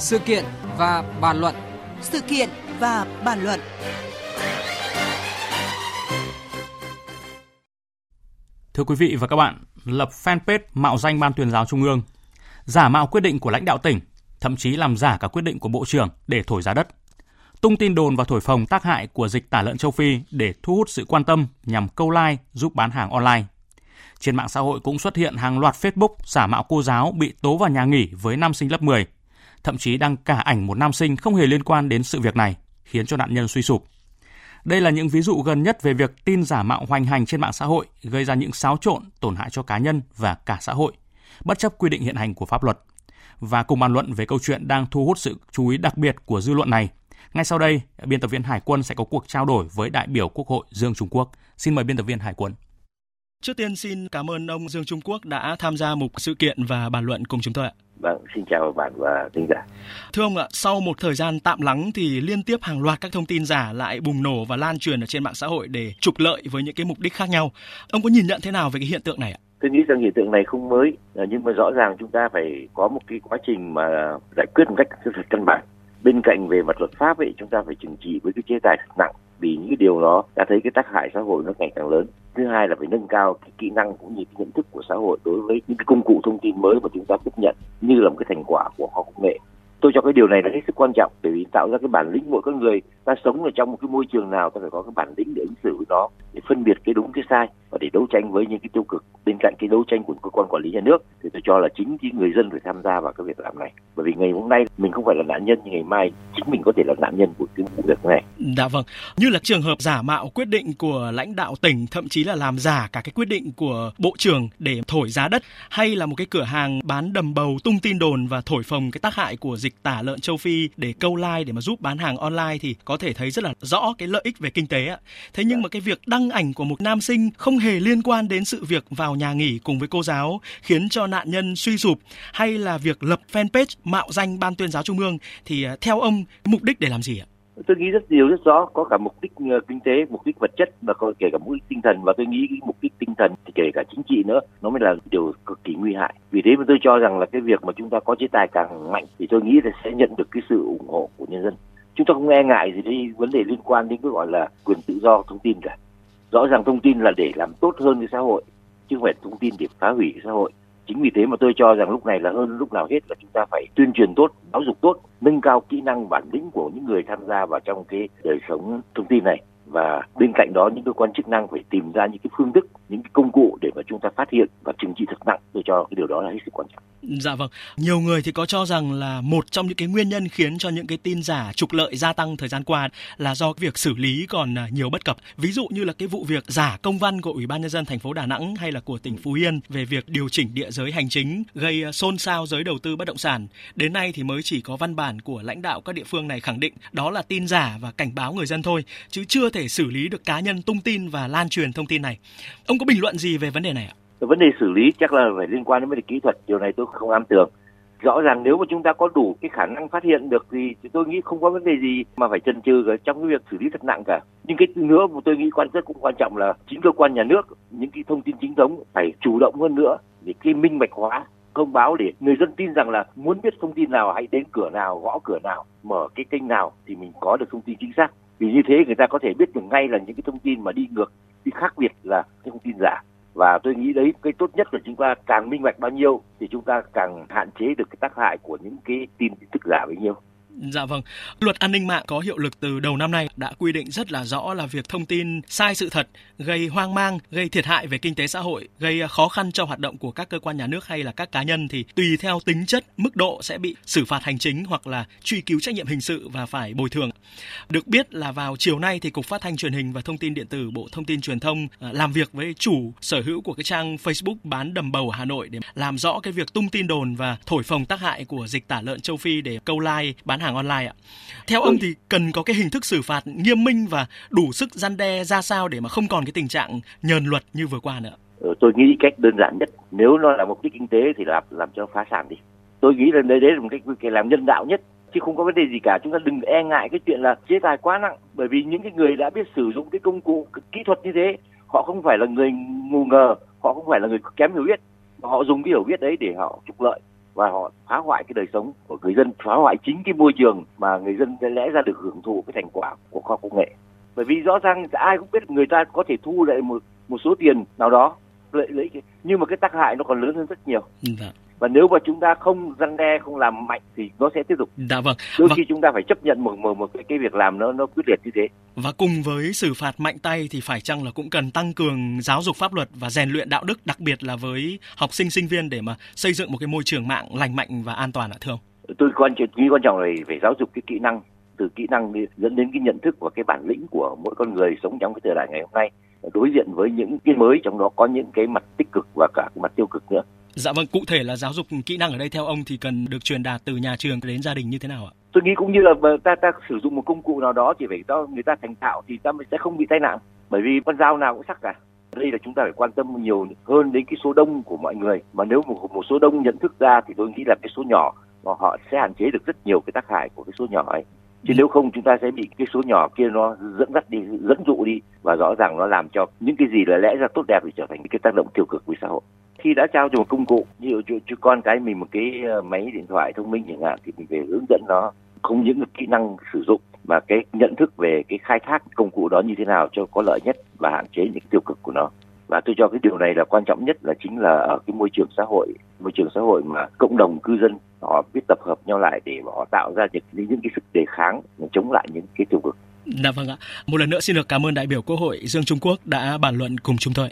Sự kiện và bàn luận. Sự kiện và bàn luận. Thưa quý vị và các bạn, lập fanpage mạo danh Ban tuyên giáo Trung ương, giả mạo quyết định của lãnh đạo tỉnh, thậm chí làm giả cả quyết định của Bộ trưởng để thổi giá đất. Tung tin đồn và thổi phồng tác hại của dịch tả lợn châu Phi để thu hút sự quan tâm nhằm câu like giúp bán hàng online. Trên mạng xã hội cũng xuất hiện hàng loạt Facebook giả mạo cô giáo bị tố vào nhà nghỉ với nam sinh lớp 10. Thậm chí đăng cả ảnh một nam sinh không hề liên quan đến sự việc này, khiến cho nạn nhân suy sụp. Đây là những ví dụ gần nhất về việc tin giả mạo hoành hành trên mạng xã hội gây ra những xáo trộn, tổn hại cho cá nhân và cả xã hội, bất chấp quy định hiện hành của pháp luật. Và cùng bàn luận về câu chuyện đang thu hút sự chú ý đặc biệt của dư luận này. Ngay sau đây, biên tập viên Hải Quân sẽ có cuộc trao đổi với đại biểu Quốc hội Dương Trung Quốc. Xin mời biên tập viên Hải Quân. Trước tiên xin cảm ơn ông Dương Trung Quốc đã tham gia một sự kiện và bàn luận cùng chúng tôi ạ. Vâng, xin chào bạn và thính giả. Thưa ông ạ, sau một thời gian tạm lắng thì liên tiếp hàng loạt các thông tin giả lại bùng nổ và lan truyền ở trên mạng xã hội để trục lợi với những cái mục đích khác nhau. Ông có nhìn nhận thế nào về cái hiện tượng này ạ? Tôi nghĩ rằng hiện tượng này không mới, nhưng mà rõ ràng chúng ta phải có một cái quá trình mà giải quyết một cách thật căn bản. Bên cạnh về mặt luật pháp ấy, chúng ta phải trừng trị với cái chế tài thật nặng vì những cái điều đó đã thấy cái tác hại xã hội nó ngày càng lớn. Thứ hai là phải nâng cao cái kỹ năng cũng như cái nhận thức của xã hội đối với những cái công cụ thông tin mới mà chúng ta tiếp nhận, như là một cái thành quả của khoa học công nghệ. Tôi cho cái điều này là hết sức quan trọng, bởi vì tạo ra cái bản lĩnh mỗi con người. Ta sống ở trong một cái môi trường nào, ta phải có cái bản lĩnh để ứng xử với nó để phân biệt cái đúng cái sai và để đấu tranh với những cái tiêu cực bên cạnh cái đấu tranh của cơ quan quản lý nhà nước thì tôi cho là chính cái người dân phải tham gia vào cái việc làm này bởi vì ngày hôm nay mình không phải là nạn nhân nhưng ngày mai chính mình có thể là nạn nhân của cái vụ việc này. Dạ vâng, như là trường hợp giả mạo quyết định của lãnh đạo tỉnh thậm chí là làm giả cả cái quyết định của bộ trưởng để thổi giá đất hay là một cái cửa hàng bán đầm bầu tung tin đồn và thổi phồng cái tác hại của dịch tả lợn châu Phi để câu like để mà giúp bán hàng online thì có thể thấy rất là rõ cái lợi ích về kinh tế ạ. Thế nhưng mà cái việc đăng ảnh của một nam sinh không hề liên quan đến sự việc vào nhà nghỉ cùng với cô giáo, khiến cho nạn nhân suy sụp. Hay là việc lập fanpage mạo danh ban tuyên giáo trung ương thì à, theo ông, mục đích để làm gì ạ? tôi nghĩ rất nhiều, rất rõ, có cả mục đích ờ, kinh tế, mục đích vật chất và kể cả mục đích tinh thần. Và tôi nghĩ cái mục đích tinh thần thì kể cả chính trị nữa, nó mới là điều cực kỳ nguy hại. Vì thế mà tôi cho rằng là cái việc mà chúng ta có chế tài càng mạnh thì tôi nghĩ là sẽ nhận được cái sự ủng hộ của nhân dân. Chúng ta không e ngại gì đi vấn đề liên quan đến cái gọi là quyền tự do thông tin cả rõ ràng thông tin là để làm tốt hơn cái xã hội, chứ không phải thông tin để phá hủy xã hội. Chính vì thế mà tôi cho rằng lúc này là hơn lúc nào hết là chúng ta phải tuyên truyền tốt, giáo dục tốt, nâng cao kỹ năng bản lĩnh của những người tham gia vào trong cái đời sống thông tin này và bên cạnh đó những cơ quan chức năng phải tìm ra những cái phương thức những cái công cụ để mà chúng ta phát hiện và trừng trị thật nặng tôi cho cái điều đó là hết sức quan trọng Dạ vâng, nhiều người thì có cho rằng là một trong những cái nguyên nhân khiến cho những cái tin giả trục lợi gia tăng thời gian qua là do việc xử lý còn à, nhiều bất cập. Ví dụ như là cái vụ việc giả công văn của Ủy ban nhân dân thành phố Đà Nẵng hay là của tỉnh Phú Yên về việc điều chỉnh địa giới hành chính gây à, xôn xao giới đầu tư bất động sản. Đến nay thì mới chỉ có văn bản của lãnh đạo các địa phương này khẳng định đó là tin giả và cảnh báo người dân thôi, chứ chưa thể xử lý được cá nhân tung tin và lan truyền thông tin này. Ông có bình luận gì về vấn đề này ạ? vấn đề xử lý chắc là phải liên quan đến vấn đề kỹ thuật điều này tôi không am tường rõ ràng nếu mà chúng ta có đủ cái khả năng phát hiện được thì, thì tôi nghĩ không có vấn đề gì mà phải chần chừ trong cái việc xử lý thật nặng cả nhưng cái nữa mà tôi nghĩ quan rất cũng quan trọng là chính cơ quan nhà nước những cái thông tin chính thống phải chủ động hơn nữa để cái minh bạch hóa thông báo để người dân tin rằng là muốn biết thông tin nào hãy đến cửa nào gõ cửa nào mở cái kênh nào thì mình có được thông tin chính xác vì như thế người ta có thể biết được ngay là những cái thông tin mà đi ngược, đi khác biệt là cái thông tin giả. Và tôi nghĩ đấy, cái tốt nhất là chúng ta càng minh bạch bao nhiêu thì chúng ta càng hạn chế được cái tác hại của những cái tin tức giả bấy nhiêu. Dạ vâng, luật an ninh mạng có hiệu lực từ đầu năm nay đã quy định rất là rõ là việc thông tin sai sự thật gây hoang mang, gây thiệt hại về kinh tế xã hội, gây ờ, khó khăn cho hoạt động của các cơ quan nhà nước hay là các cá nhân thì tùy theo tính chất, mức độ sẽ bị xử phạt hành chính hoặc là truy cứu trách nhiệm hình sự và phải bồi thường. Được biết là vào chiều nay thì Cục Phát thanh Truyền hình và Thông tin điện tử Bộ Thông tin Truyền thông ờ, làm việc với chủ sở hữu của cái trang Facebook bán đầm bầu Hà Nội để làm rõ cái việc tung tin đồn và thổi phồng tác hại của dịch tả lợn châu Phi để câu like bán hàng hàng online ạ. Theo ông thì cần có cái hình thức xử phạt nghiêm minh và đủ sức gian đe ra sao để mà không còn cái tình trạng nhờn luật như vừa qua nữa. Ừ, tôi nghĩ cách đơn giản nhất nếu nó là mục đích kinh tế thì làm làm cho phá sản đi. Tôi nghĩ là đấy đấy là một cách cái làm nhân đạo nhất chứ không có vấn đề gì cả chúng ta đừng e ngại cái chuyện là chế tài quá nặng bởi vì những cái người đã biết sử dụng cái công cụ kỹ thuật như thế họ không phải là người ngu ngờ họ không phải là người kém hiểu biết họ dùng cái hiểu biết đấy để họ trục lợi và họ phá hoại cái đời sống của người dân, phá hoại chính cái môi trường mà người dân lẽ ra được hưởng thụ cái thành quả của khoa công nghệ. Bởi vì rõ ràng ai cũng biết người ta có thể thu lại một một số tiền nào đó, lợi lấy nhưng mà cái tác hại nó còn lớn hơn rất nhiều. Vâng và nếu mà chúng ta không răn đe không làm mạnh thì nó sẽ tiếp tục. Dạ vâng. Đôi và... khi chúng ta phải chấp nhận một một, một cái, cái việc làm nó nó quyết liệt như thế. Và cùng với xử phạt mạnh tay thì phải chăng là cũng cần tăng cường giáo dục pháp luật và rèn luyện đạo đức đặc biệt là với học sinh sinh viên để mà xây dựng một cái môi trường mạng lành mạnh và an toàn ạ thưa ông? Tôi quan trọng quan trọng là phải giáo dục cái kỹ năng từ kỹ năng dẫn đến cái nhận thức và cái bản lĩnh của mỗi con người sống trong cái thời đại ngày hôm nay đối diện với những cái mới trong đó có những cái mặt tích cực và cả mặt tiêu cực nữa. Dạ vâng, cụ thể là giáo dục kỹ năng ở đây theo ông thì cần được truyền đạt từ nhà trường đến gia đình như thế nào ạ? Tôi nghĩ cũng như là ta ta sử dụng một công cụ nào đó thì phải cho người ta thành thạo thì ta sẽ không bị tai nạn. Bởi vì con dao nào cũng sắc cả. Đây là chúng ta phải quan tâm nhiều hơn đến cái số đông của mọi người. Mà nếu một, một số đông nhận thức ra thì tôi nghĩ là cái số nhỏ mà họ sẽ hạn chế được rất nhiều cái tác hại của cái số nhỏ ấy chứ nếu không chúng ta sẽ bị cái số nhỏ kia nó dẫn dắt đi dẫn dụ đi và rõ ràng nó làm cho những cái gì là lẽ ra tốt đẹp thì trở thành cái tác động tiêu cực với xã hội khi đã trao cho một công cụ như cho, cho con cái mình một cái ờ, máy điện thoại thông minh chẳng hạn thì mình phải hướng dẫn nó không những kỹ năng sử dụng mà cái nhận thức về cái khai thác công cụ đó như thế nào cho có lợi nhất và hạn chế những tiêu cực của nó và tôi cho cái điều này là quan trọng nhất là chính là ở cái môi trường xã hội môi trường xã hội mà cộng đồng cư dân họ biết tập hợp nhau lại để họ tạo ra những những cái sức đề kháng chống lại những cái tiêu cực. Dạ vâng ạ. Một lần nữa xin được cảm ơn đại biểu Quốc hội Dương Trung Quốc đã bàn luận cùng chúng tôi.